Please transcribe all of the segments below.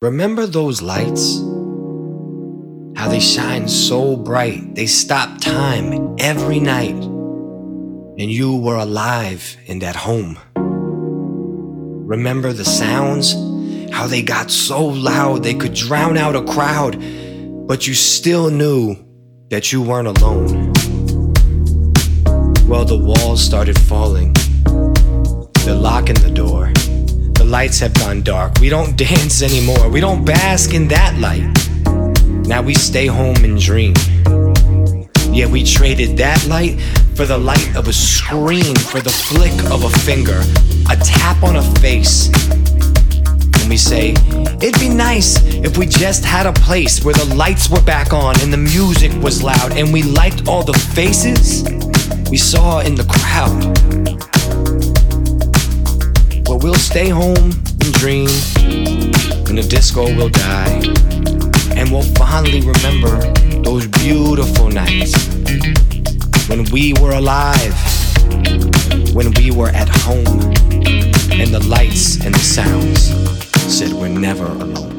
Remember those lights? How they shine so bright, they stop time every night. And you were alive in that home. Remember the sounds? How they got so loud they could drown out a crowd, but you still knew that you weren't alone. Well, the walls started falling, they're locking the door. Lights have gone dark. We don't dance anymore. We don't bask in that light. Now we stay home and dream. Yeah, we traded that light for the light of a screen, for the flick of a finger, a tap on a face. And we say, it'd be nice if we just had a place where the lights were back on and the music was loud and we liked all the faces we saw in the crowd. We'll stay home and dream, and the disco will die. And we'll fondly remember those beautiful nights when we were alive, when we were at home, and the lights and the sounds said we're never alone.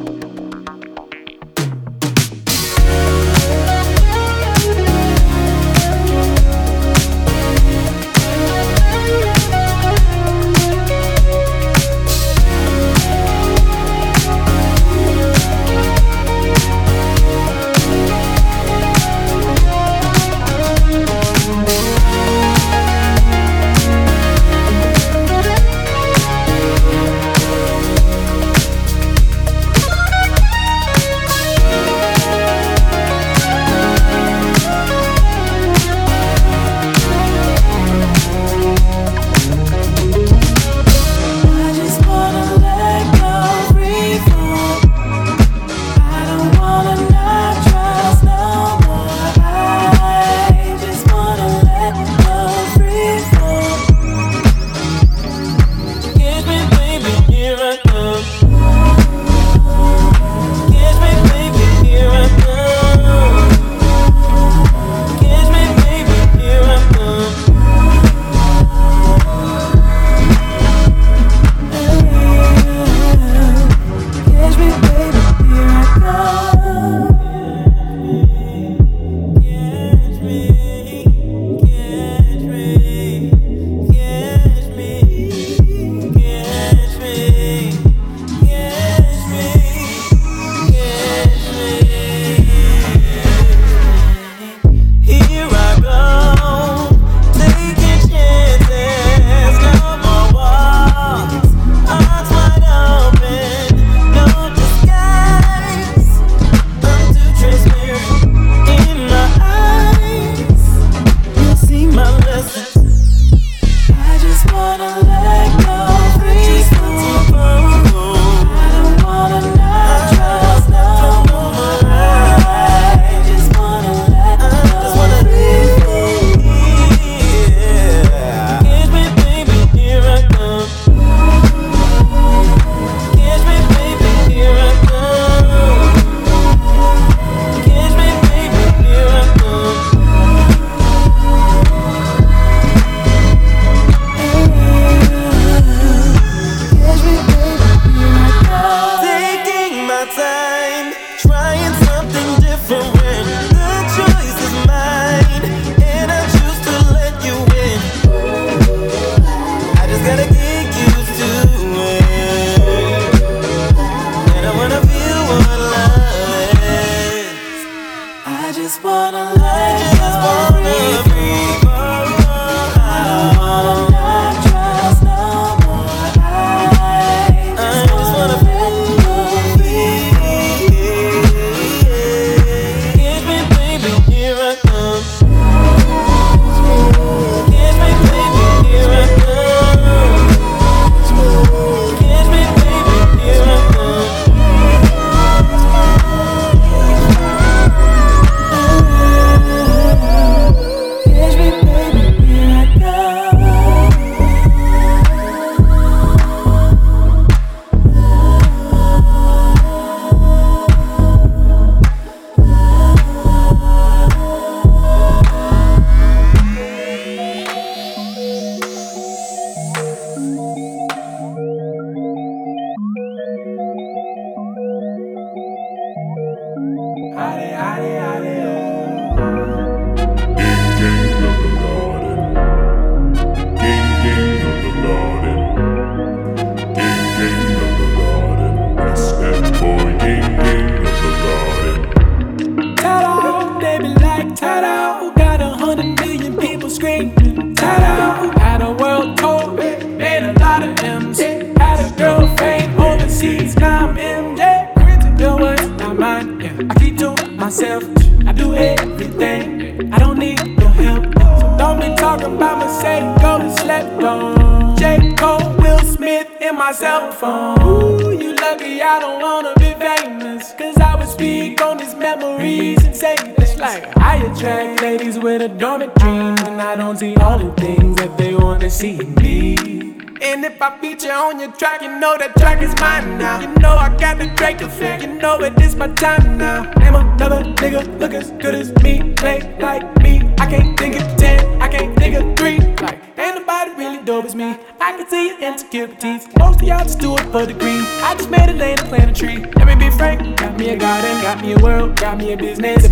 My time now. Name another nigga look as good as me, play like me. I can't think of ten, I can't think of three. Like, ain't nobody really dope as me. I can see your insecurities. Most of y'all just do it for the green. I just made a lane and plant a tree. Let me be frank, got me a garden, got me a world, got me a business,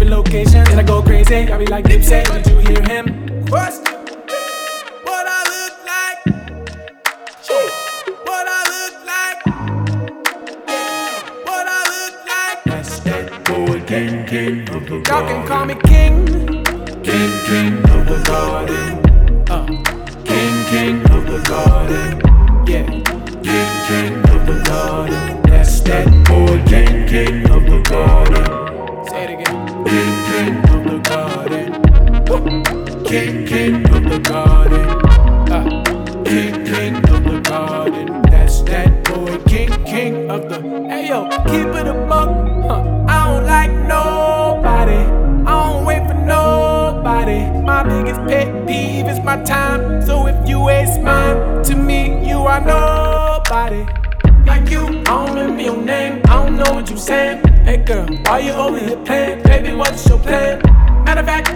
time. So if you waste mine, to me you are nobody. Like you, I don't remember your name. I don't know what you saying. Hey girl, why you over here playing? Baby, what's your plan? Matter of fact,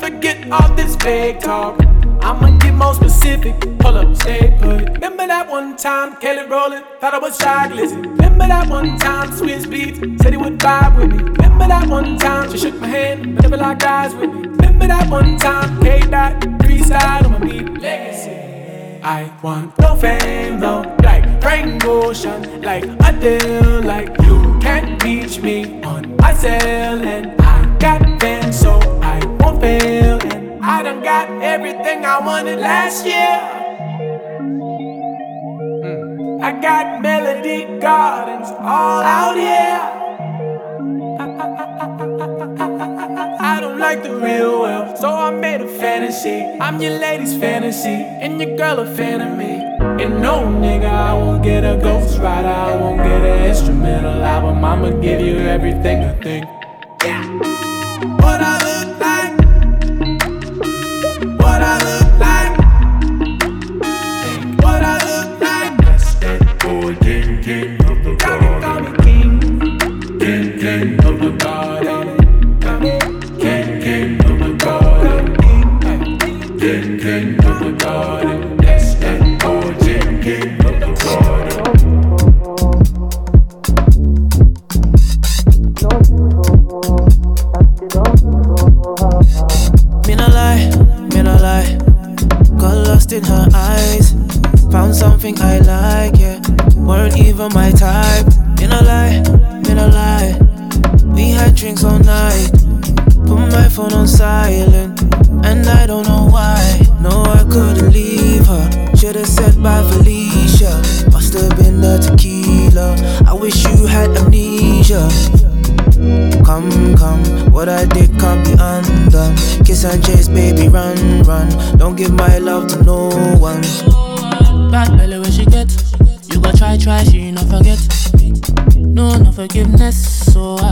forget all this fake talk. I'ma get more specific. Pull up, stay put. Remember that one time Kelly Rowland thought I was Shy Glizzy. Remember that one time Swizz Beatz said he would vibe with me. Remember that one time she shook my hand, but never locked eyes with me. Remember that one time K Dot freestyle. Legacy. I want no fame though, like Ocean, like Adele, like you can't reach me on my cell, and I got fans, so I won't fail, and I done got everything I wanted last year. Mm. I got Melody Gardens all out here. I don't like the real world, so I made a fantasy. I'm your lady's fantasy, and your girl a fan of me. And no nigga, I won't get a ghost rider, I won't get an instrumental album. I'ma give you everything you think. Yeah. What I In her eyes. Found something I like, yeah. Weren't even my type. Me no lie, me no lie. We had drinks all night. Put my phone on silent, and I don't know why. No, I couldn't leave her. Should've said bye, Felicia. Must've been the tequila. I wish you had amnesia. Come, come, what I did can't be undone. Kiss and chase, baby, run, run. Don't give my love to no one. Bad belly where she get. You go try, try, she not forget. No, no forgiveness. So ah,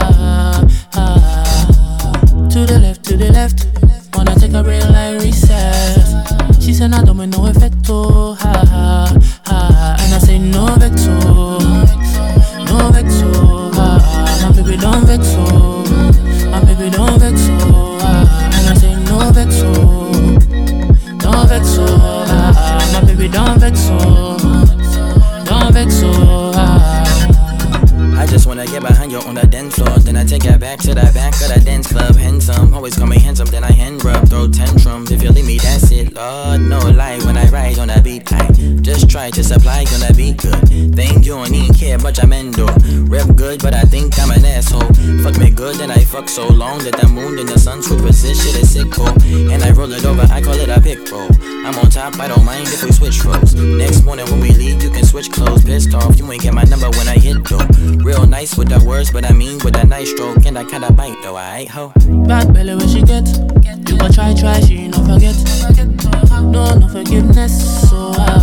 I don't mind if we switch roles. Next morning when we leave, you can switch clothes. Pissed off, you ain't get my number when I hit though. Real nice with the words, but I mean with a nice stroke. And I kinda bite though, I ain't ho. Bad belly when she get. You gon' try, try, she no forget. No, no forgiveness. So ah,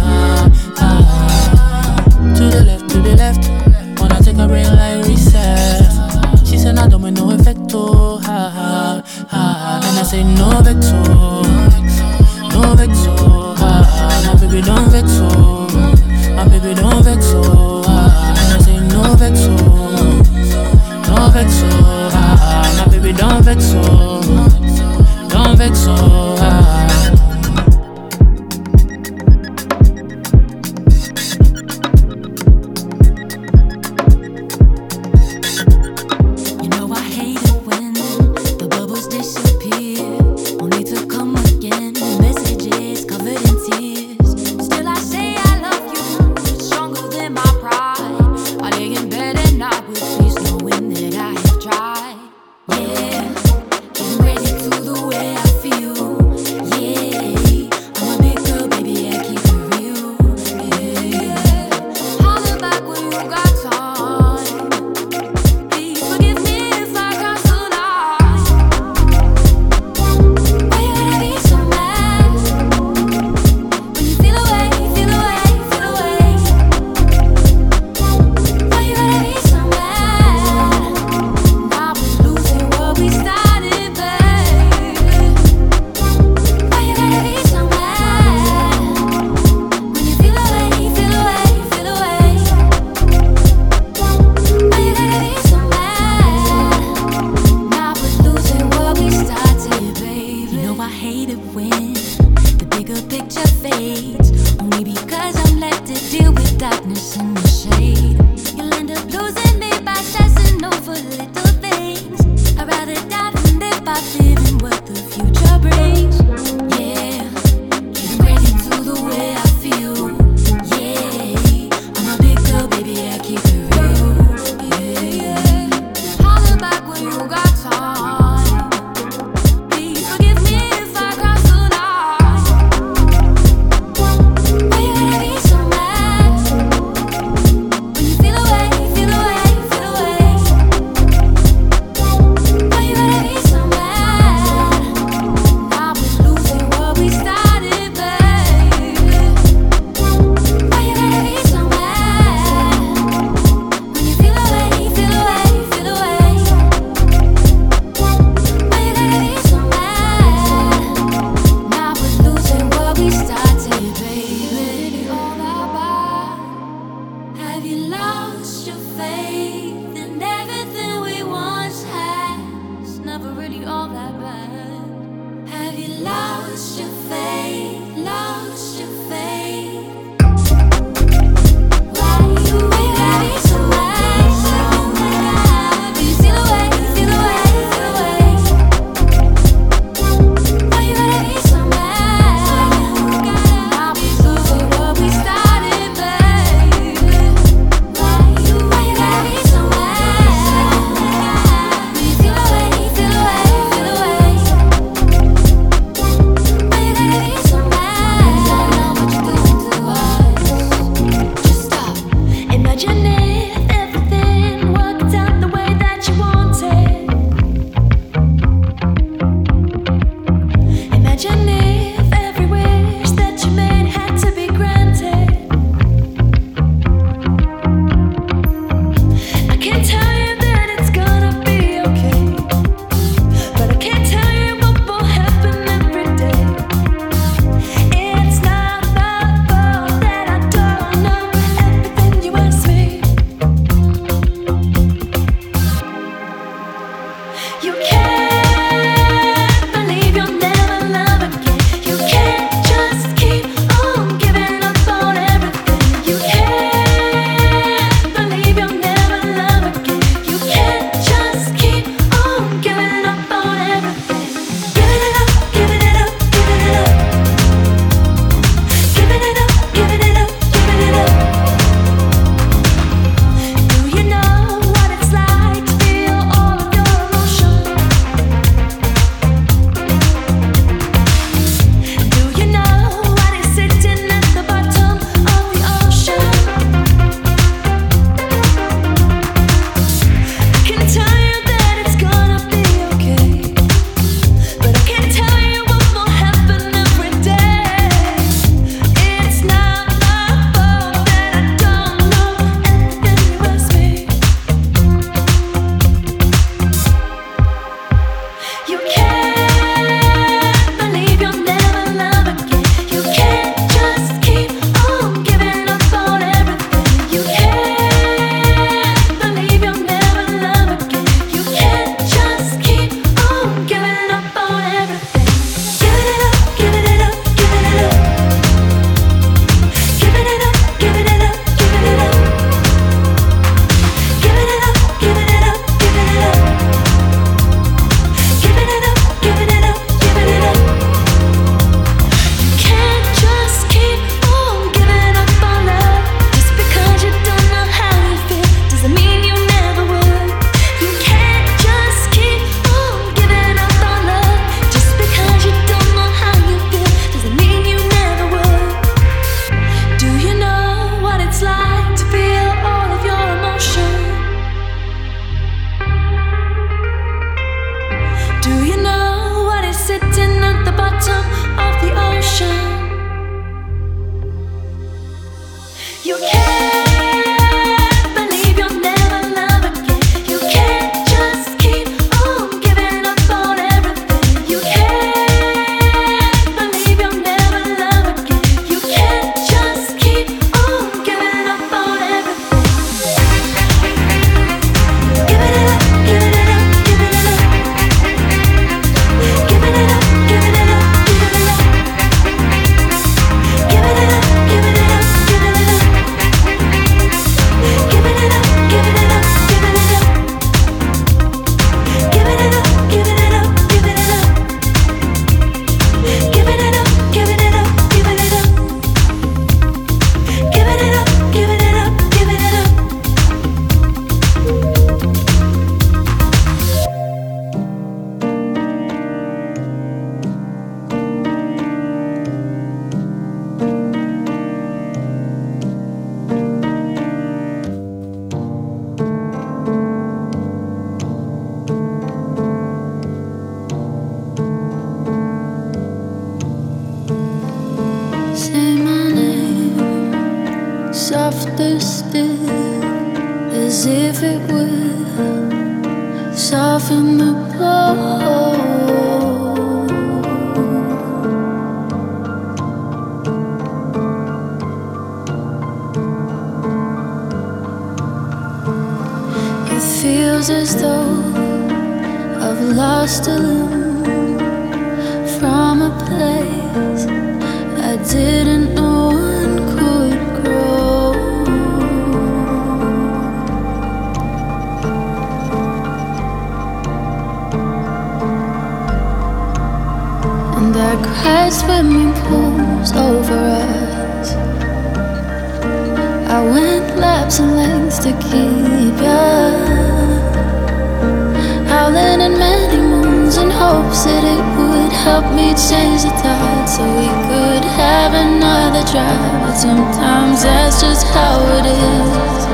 help me change the tide so we could have another try. But sometimes that's just how it is.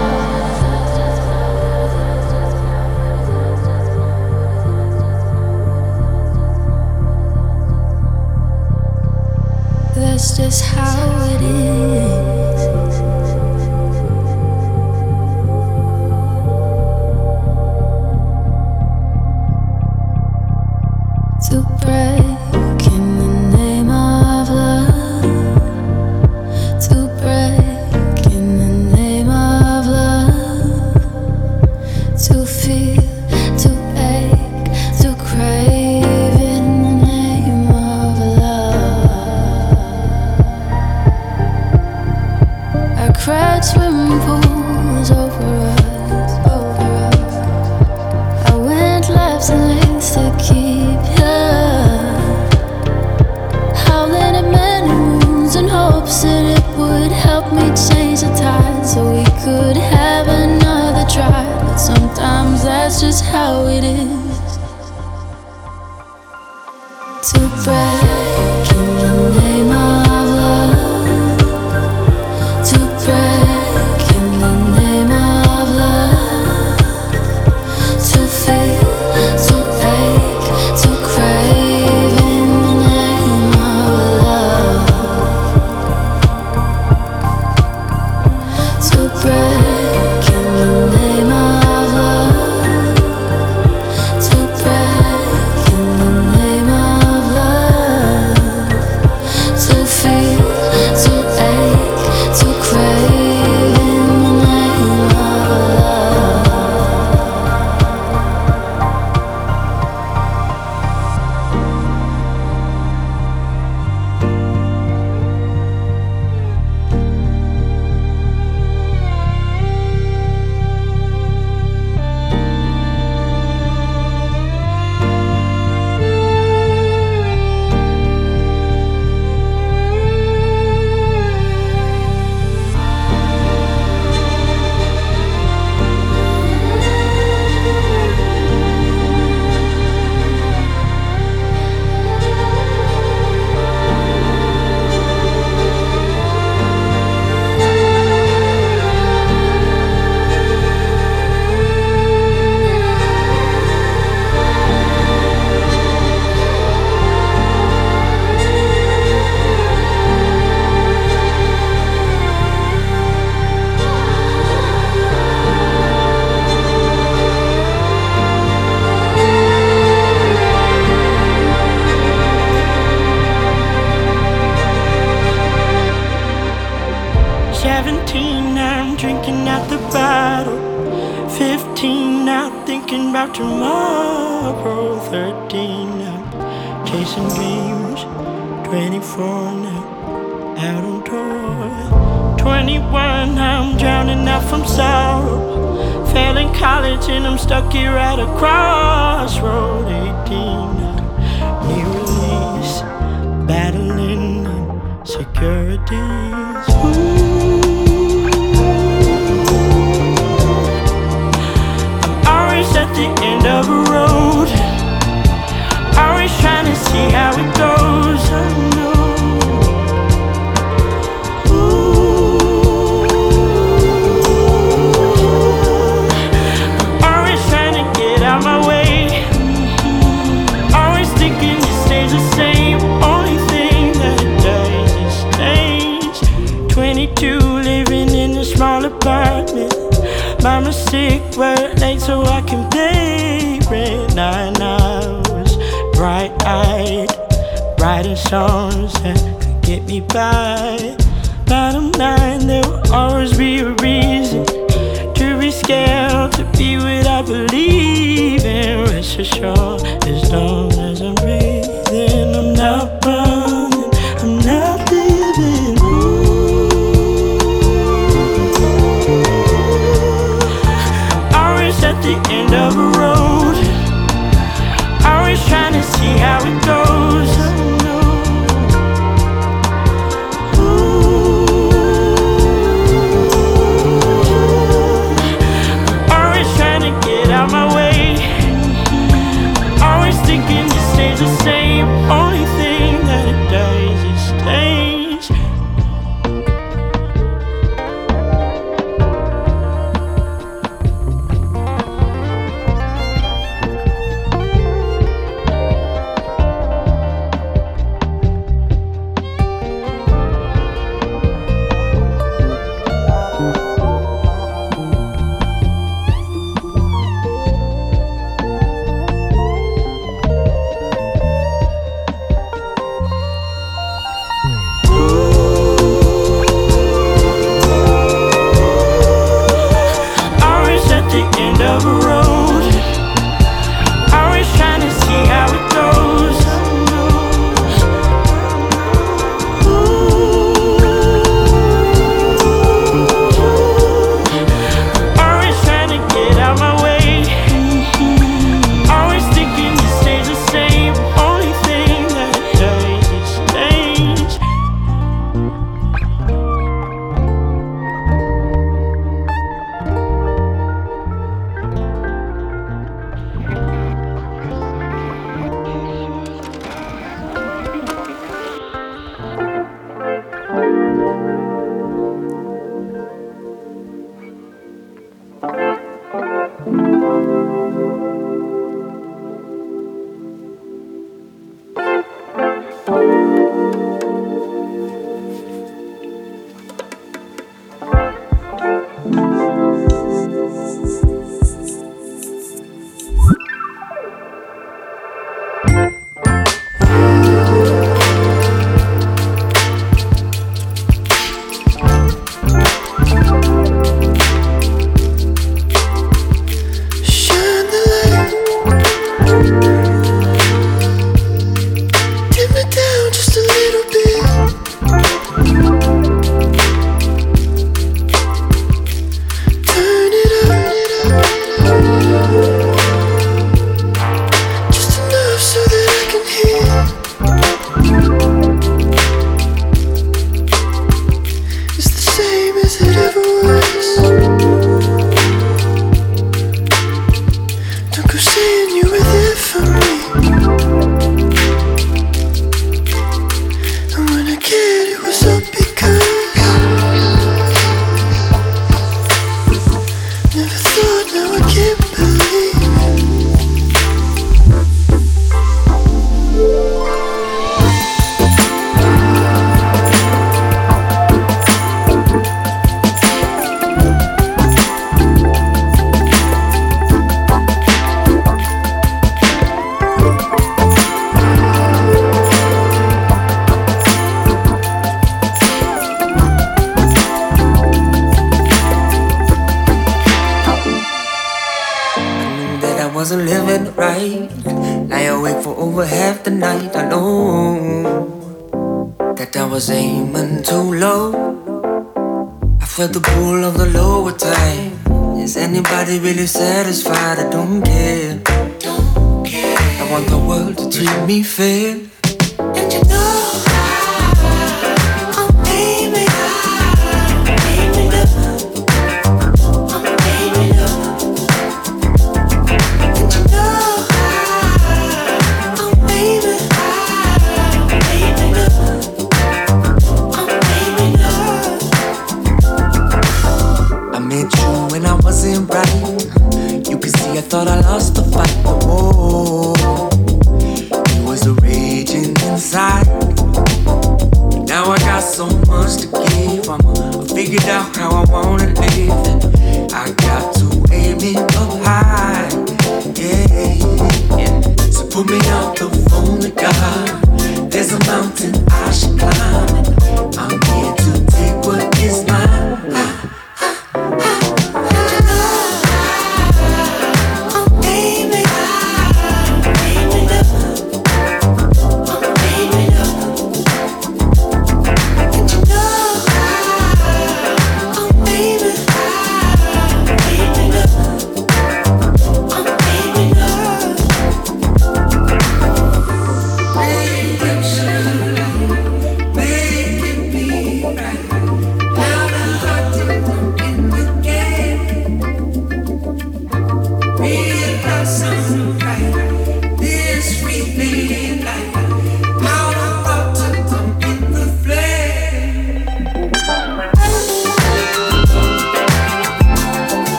That's just how it is.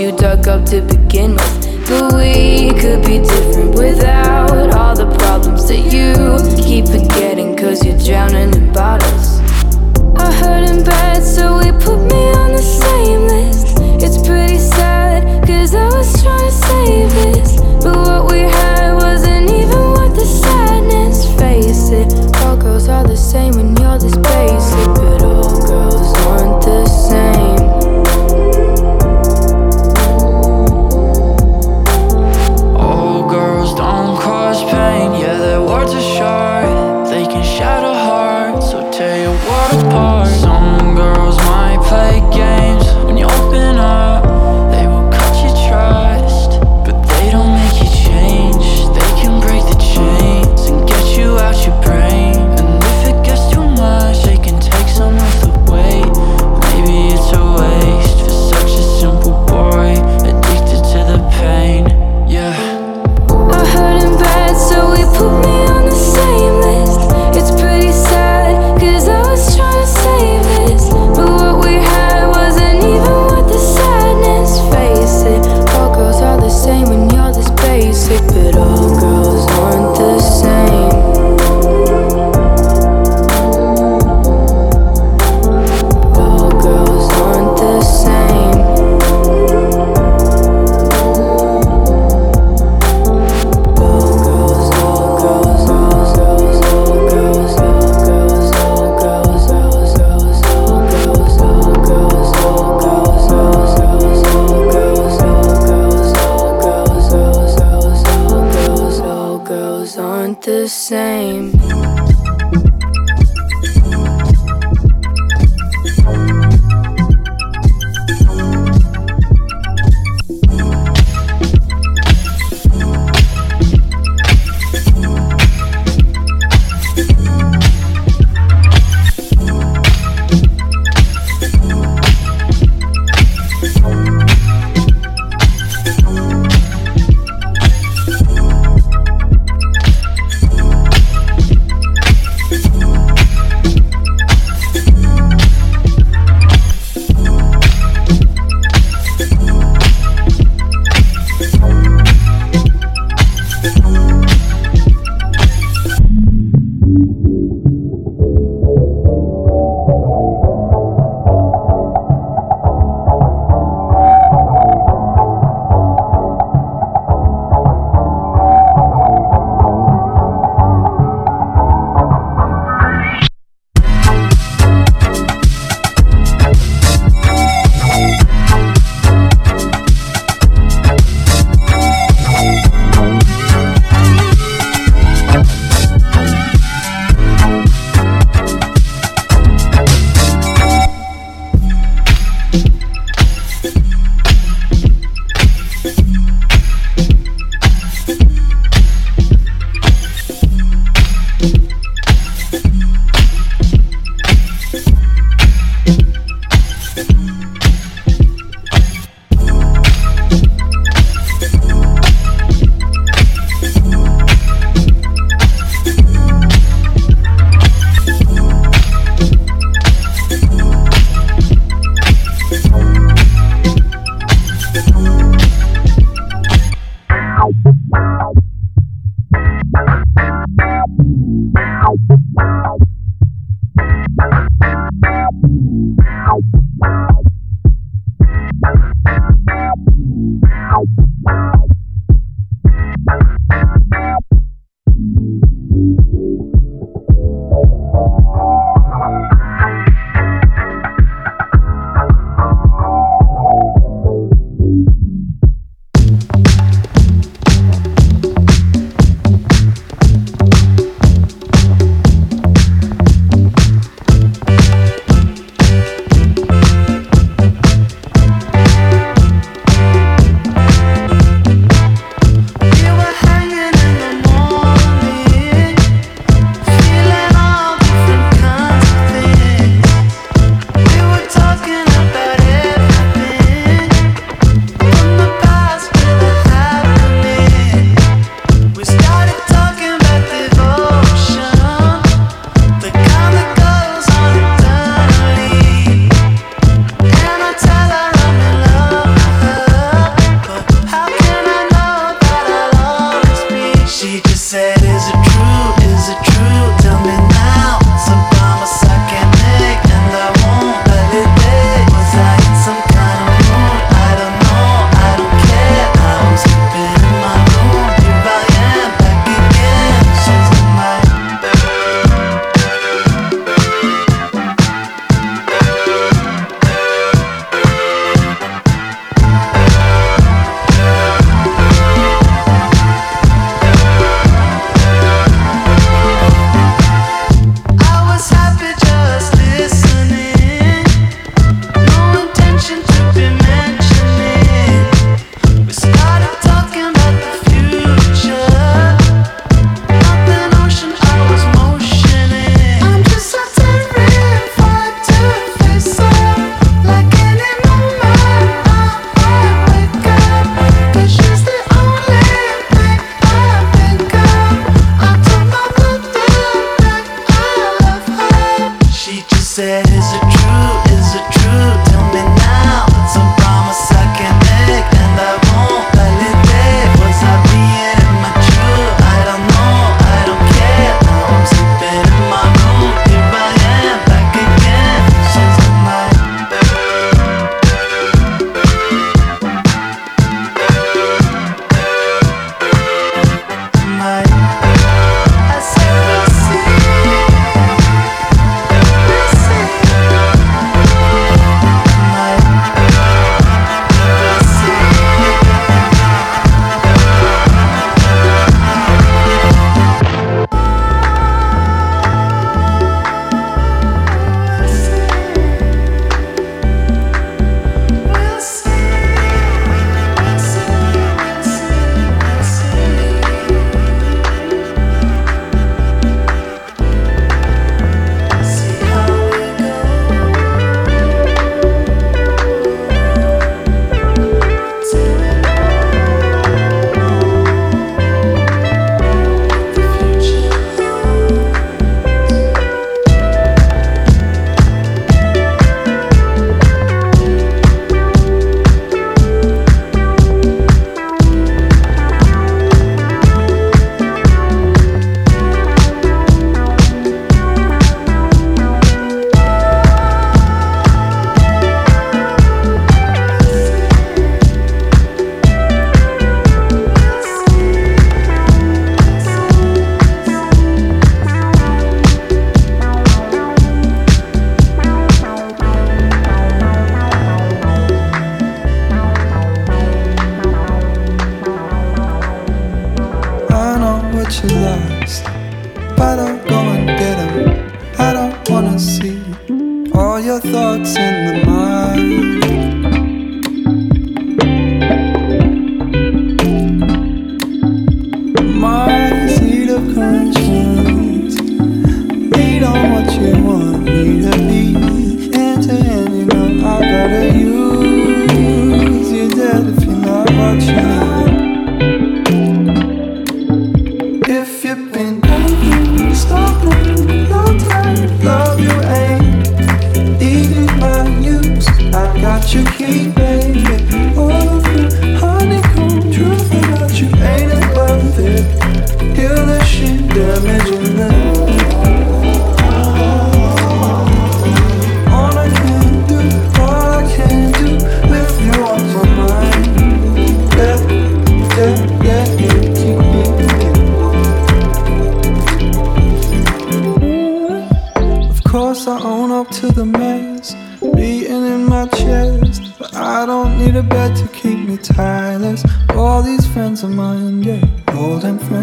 you dug up to begin with. But we could be different without all the problems that you keep forgetting, cause you're drowning in bottles. I heard in bed, so we put me on the same list. It's pretty sad, cause I was trying to save this. But what we had wasn't even worth the sadness. Face it, all girls are the same when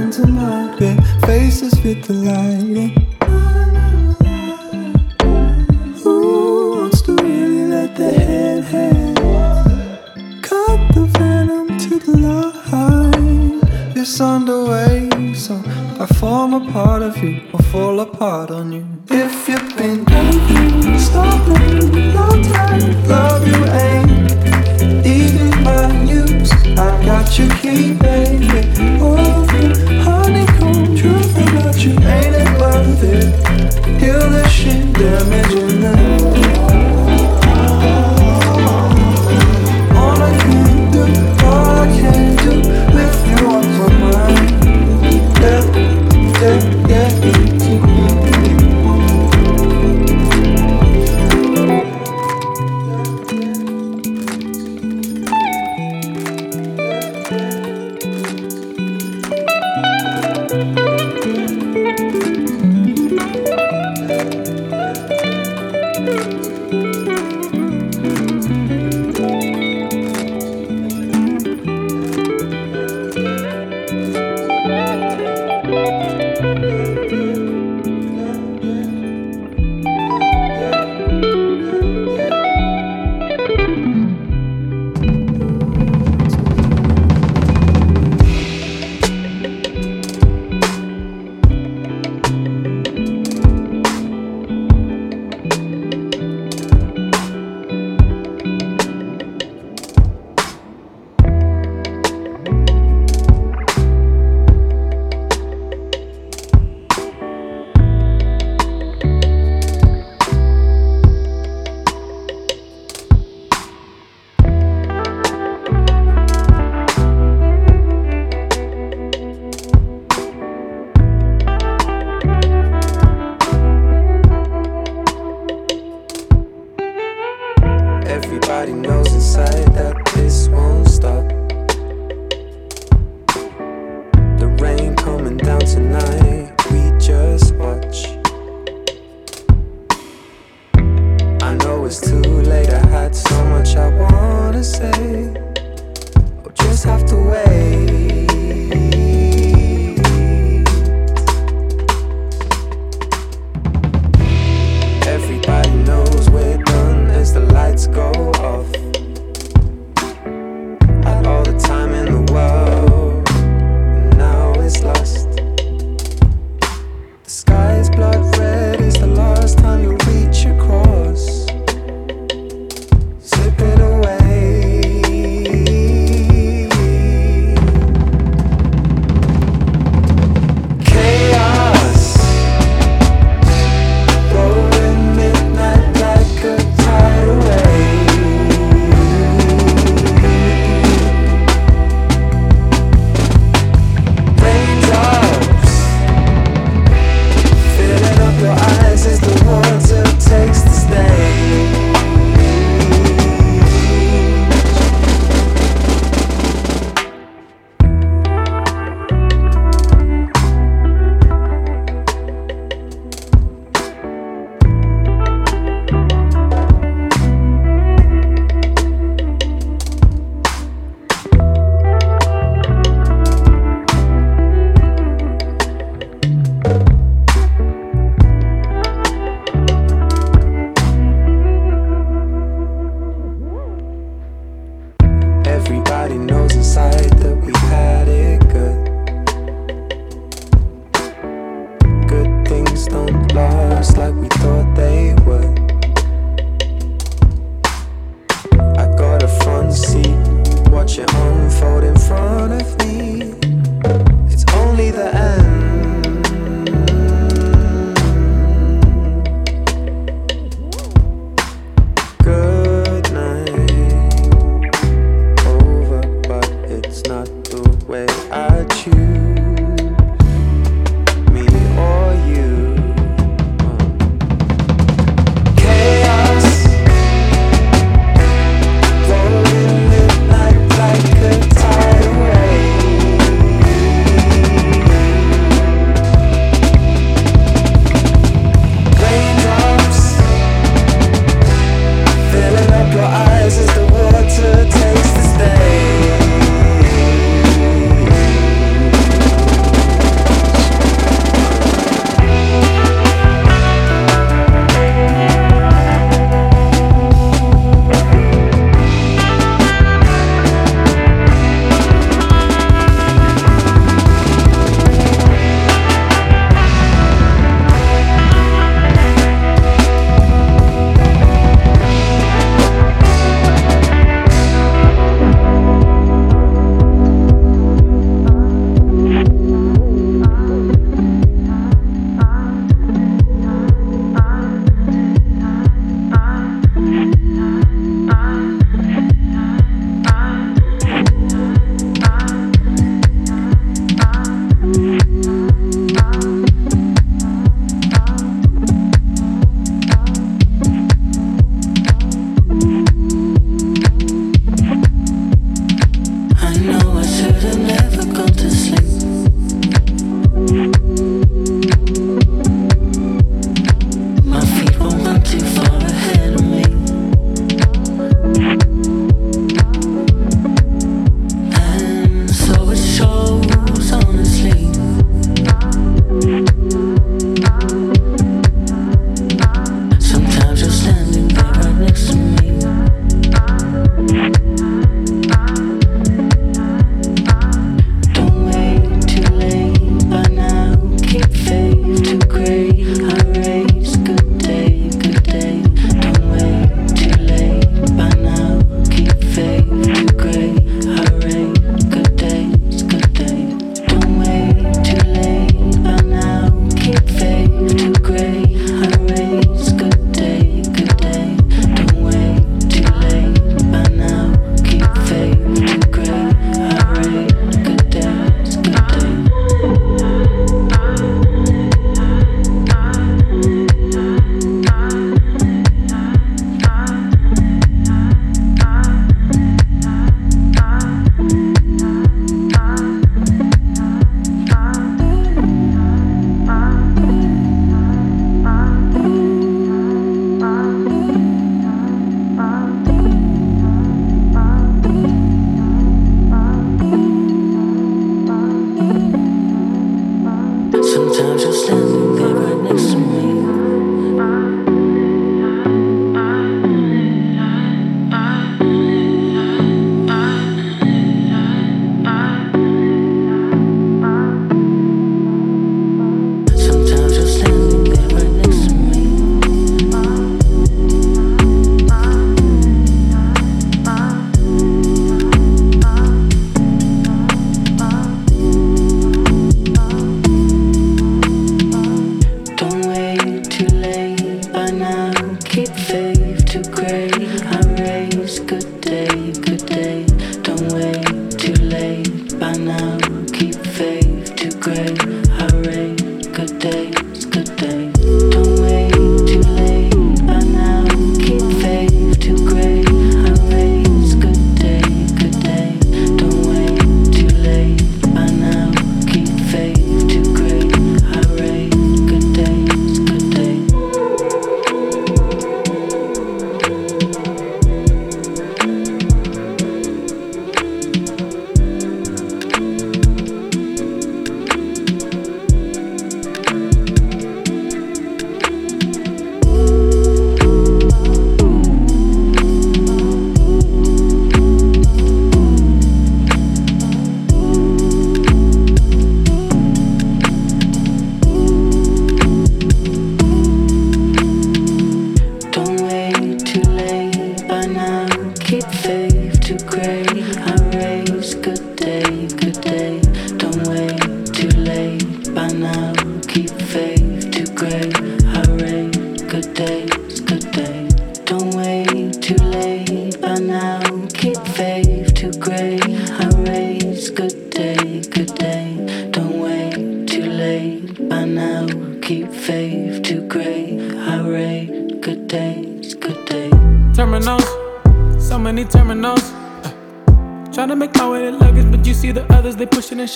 into my bed. Faces fit the lighting. Who wants to really let the head hang? Cut the venom to the line. It's underway, so I form a part of you or fall apart on you. If you've been drinking, stopping, long time, love you ain't even my news. I got your key. damage.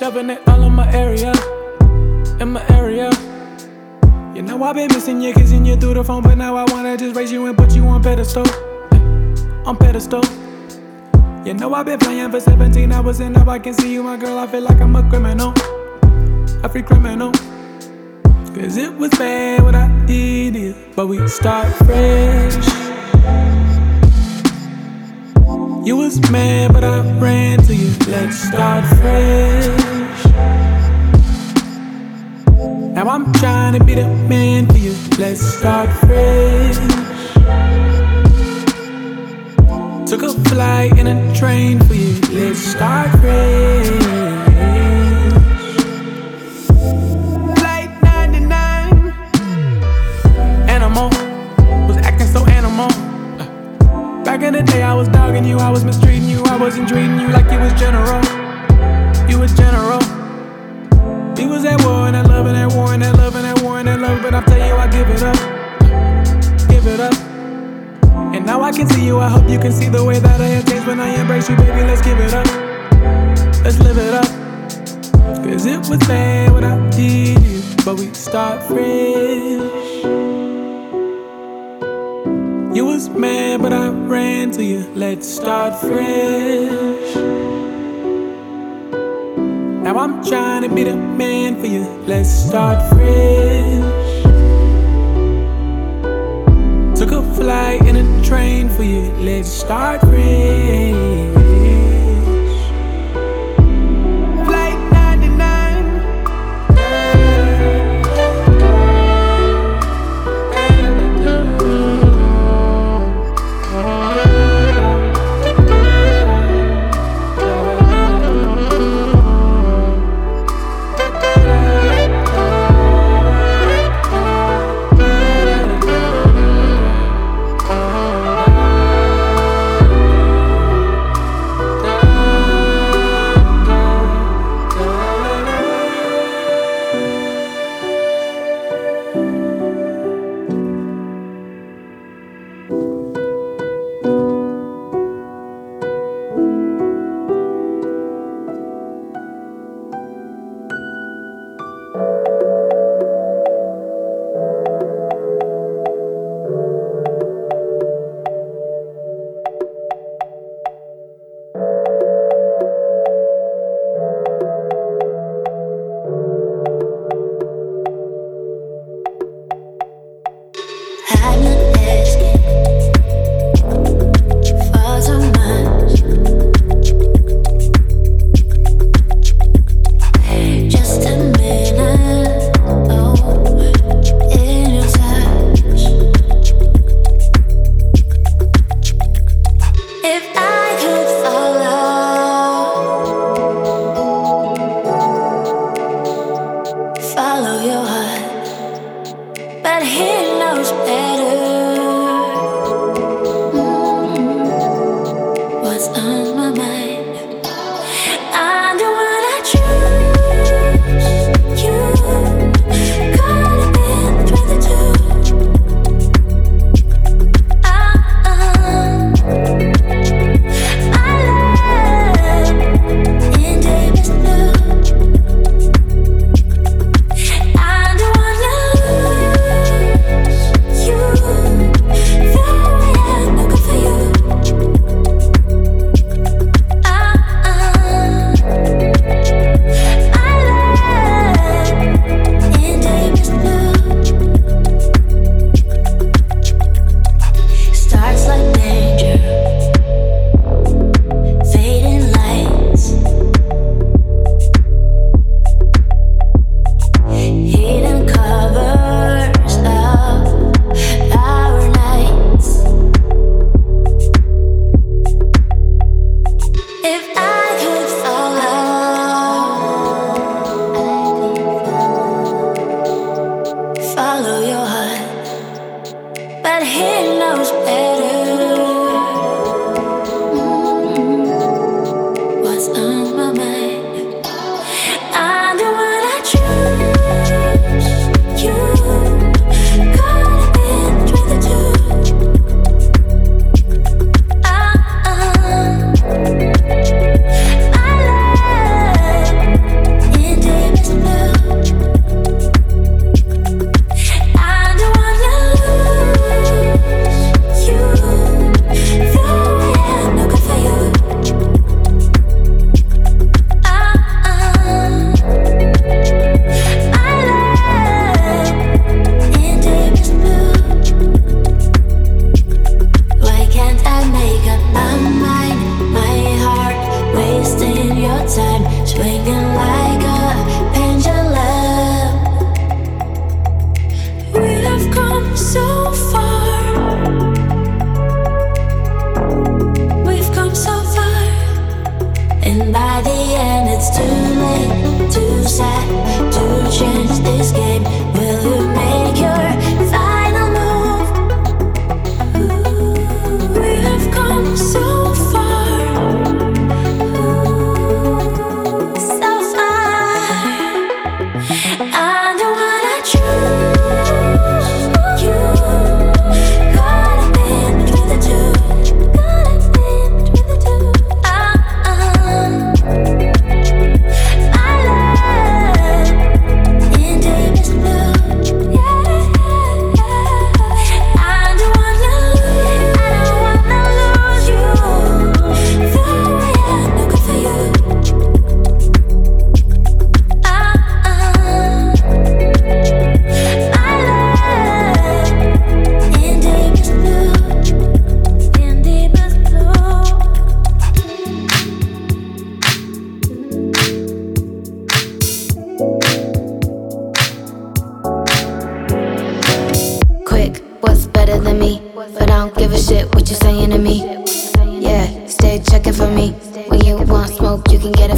Shoving it all in my area. In my area. You know I've been missing you, kissing you through the phone, but now I wanna just raise you and put you on pedestal. Uh, on pedestal. You know I've been playing for 17 hours and now I can see you, my girl. I feel like I'm a criminal. A free criminal. Cause it was bad what I did, but we start fresh. You was mad, but I ran to you. Let's start fresh. Now I'm trying to be the man for you. Let's start fresh. Took a flight and a train for you. Let's start fresh. Back in the day, I was dogging you, I was mistreating you, I wasn't treating you like you was general. You was general. We was at war and at love and at war and at love and at war and at love, but I tell you I give it up, give it up. And now I can see you. I hope you can see the way that I have changed when I embrace you, baby. Let's give it up, let's live it up. Cause it was bad when I did you, but we start fresh. You was mad, but I ran to you. Let's start fresh. Now I'm trying to be the man for you. Let's start fresh. Took a flight and a train for you. Let's start fresh. but he knows better.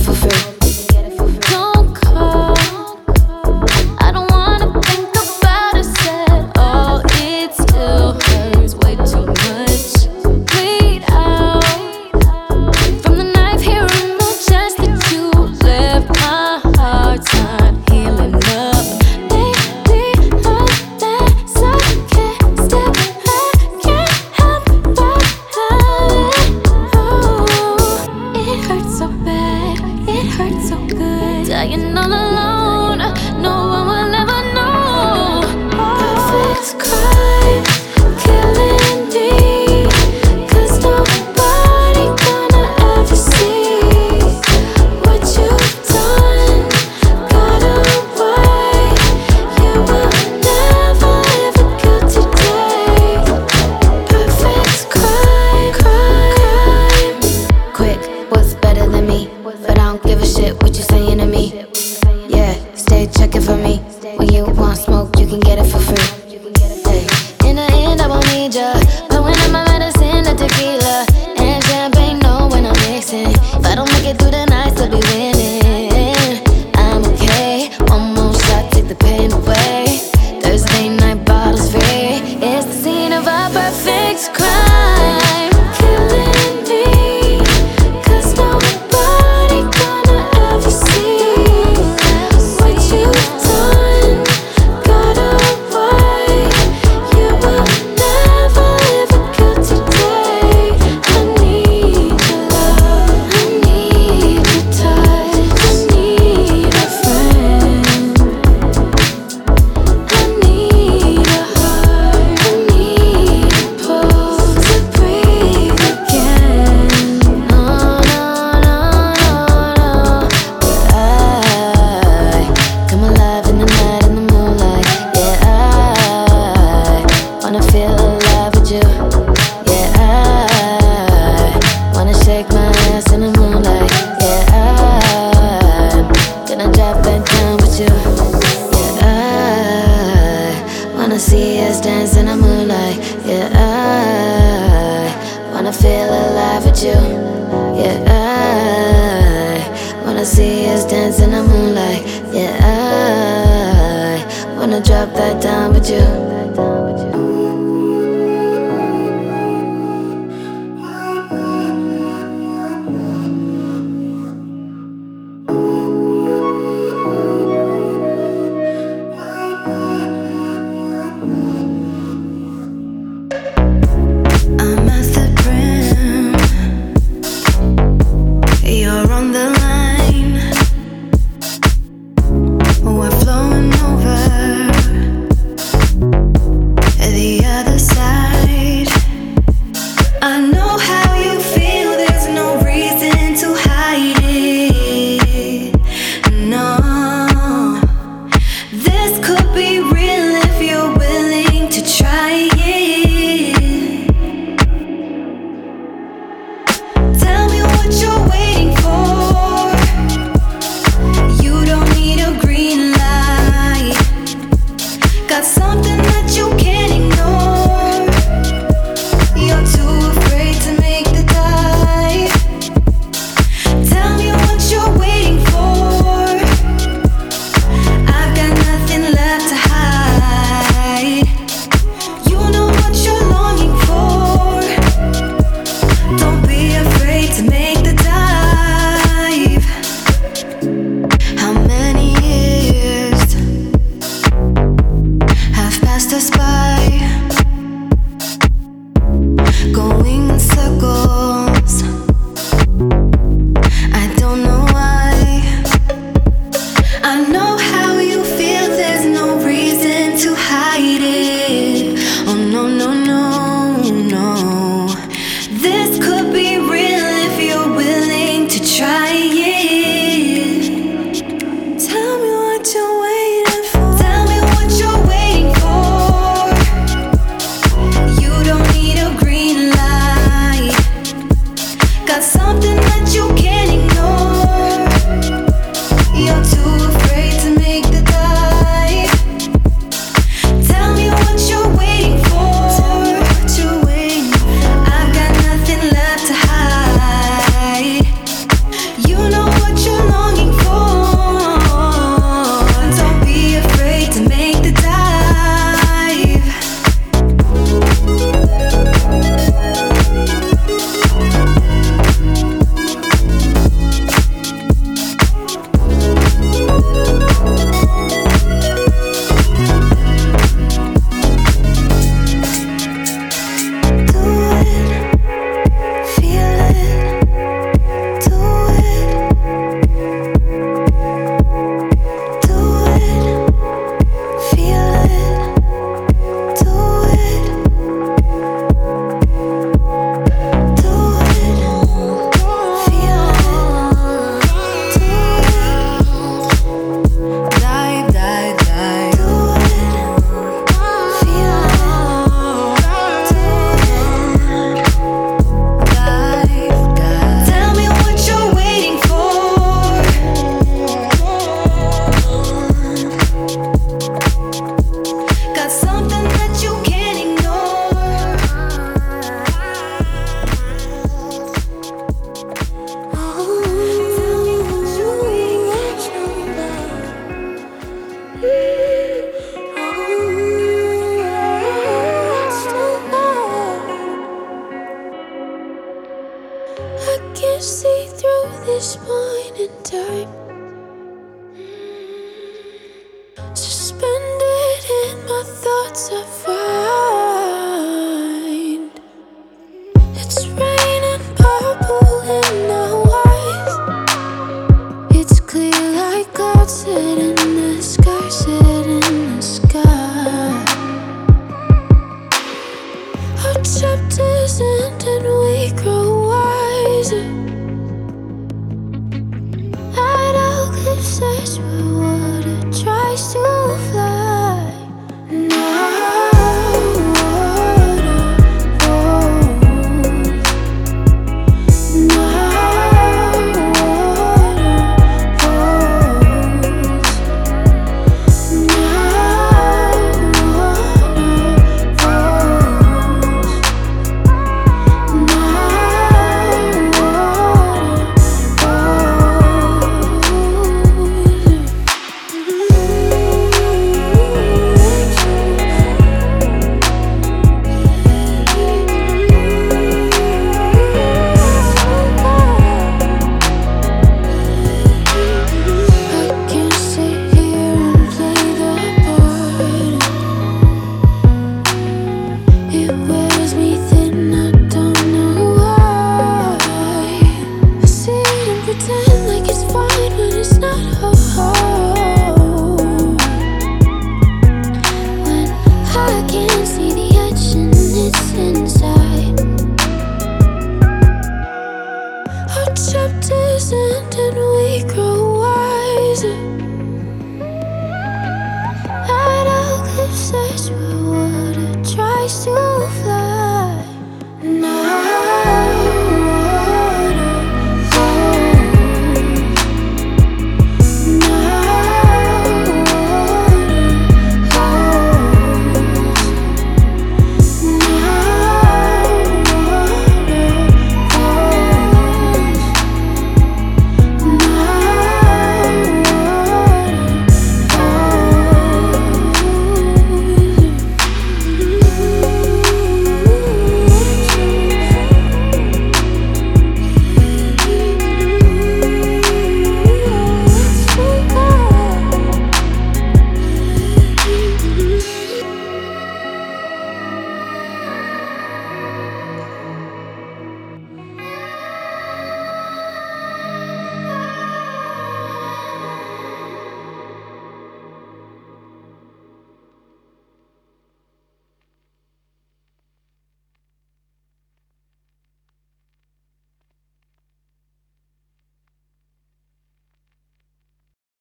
fulfilled. with you. Yeah, I wanna see us dance in the moonlight. Yeah, I wanna drop that down with you. you're too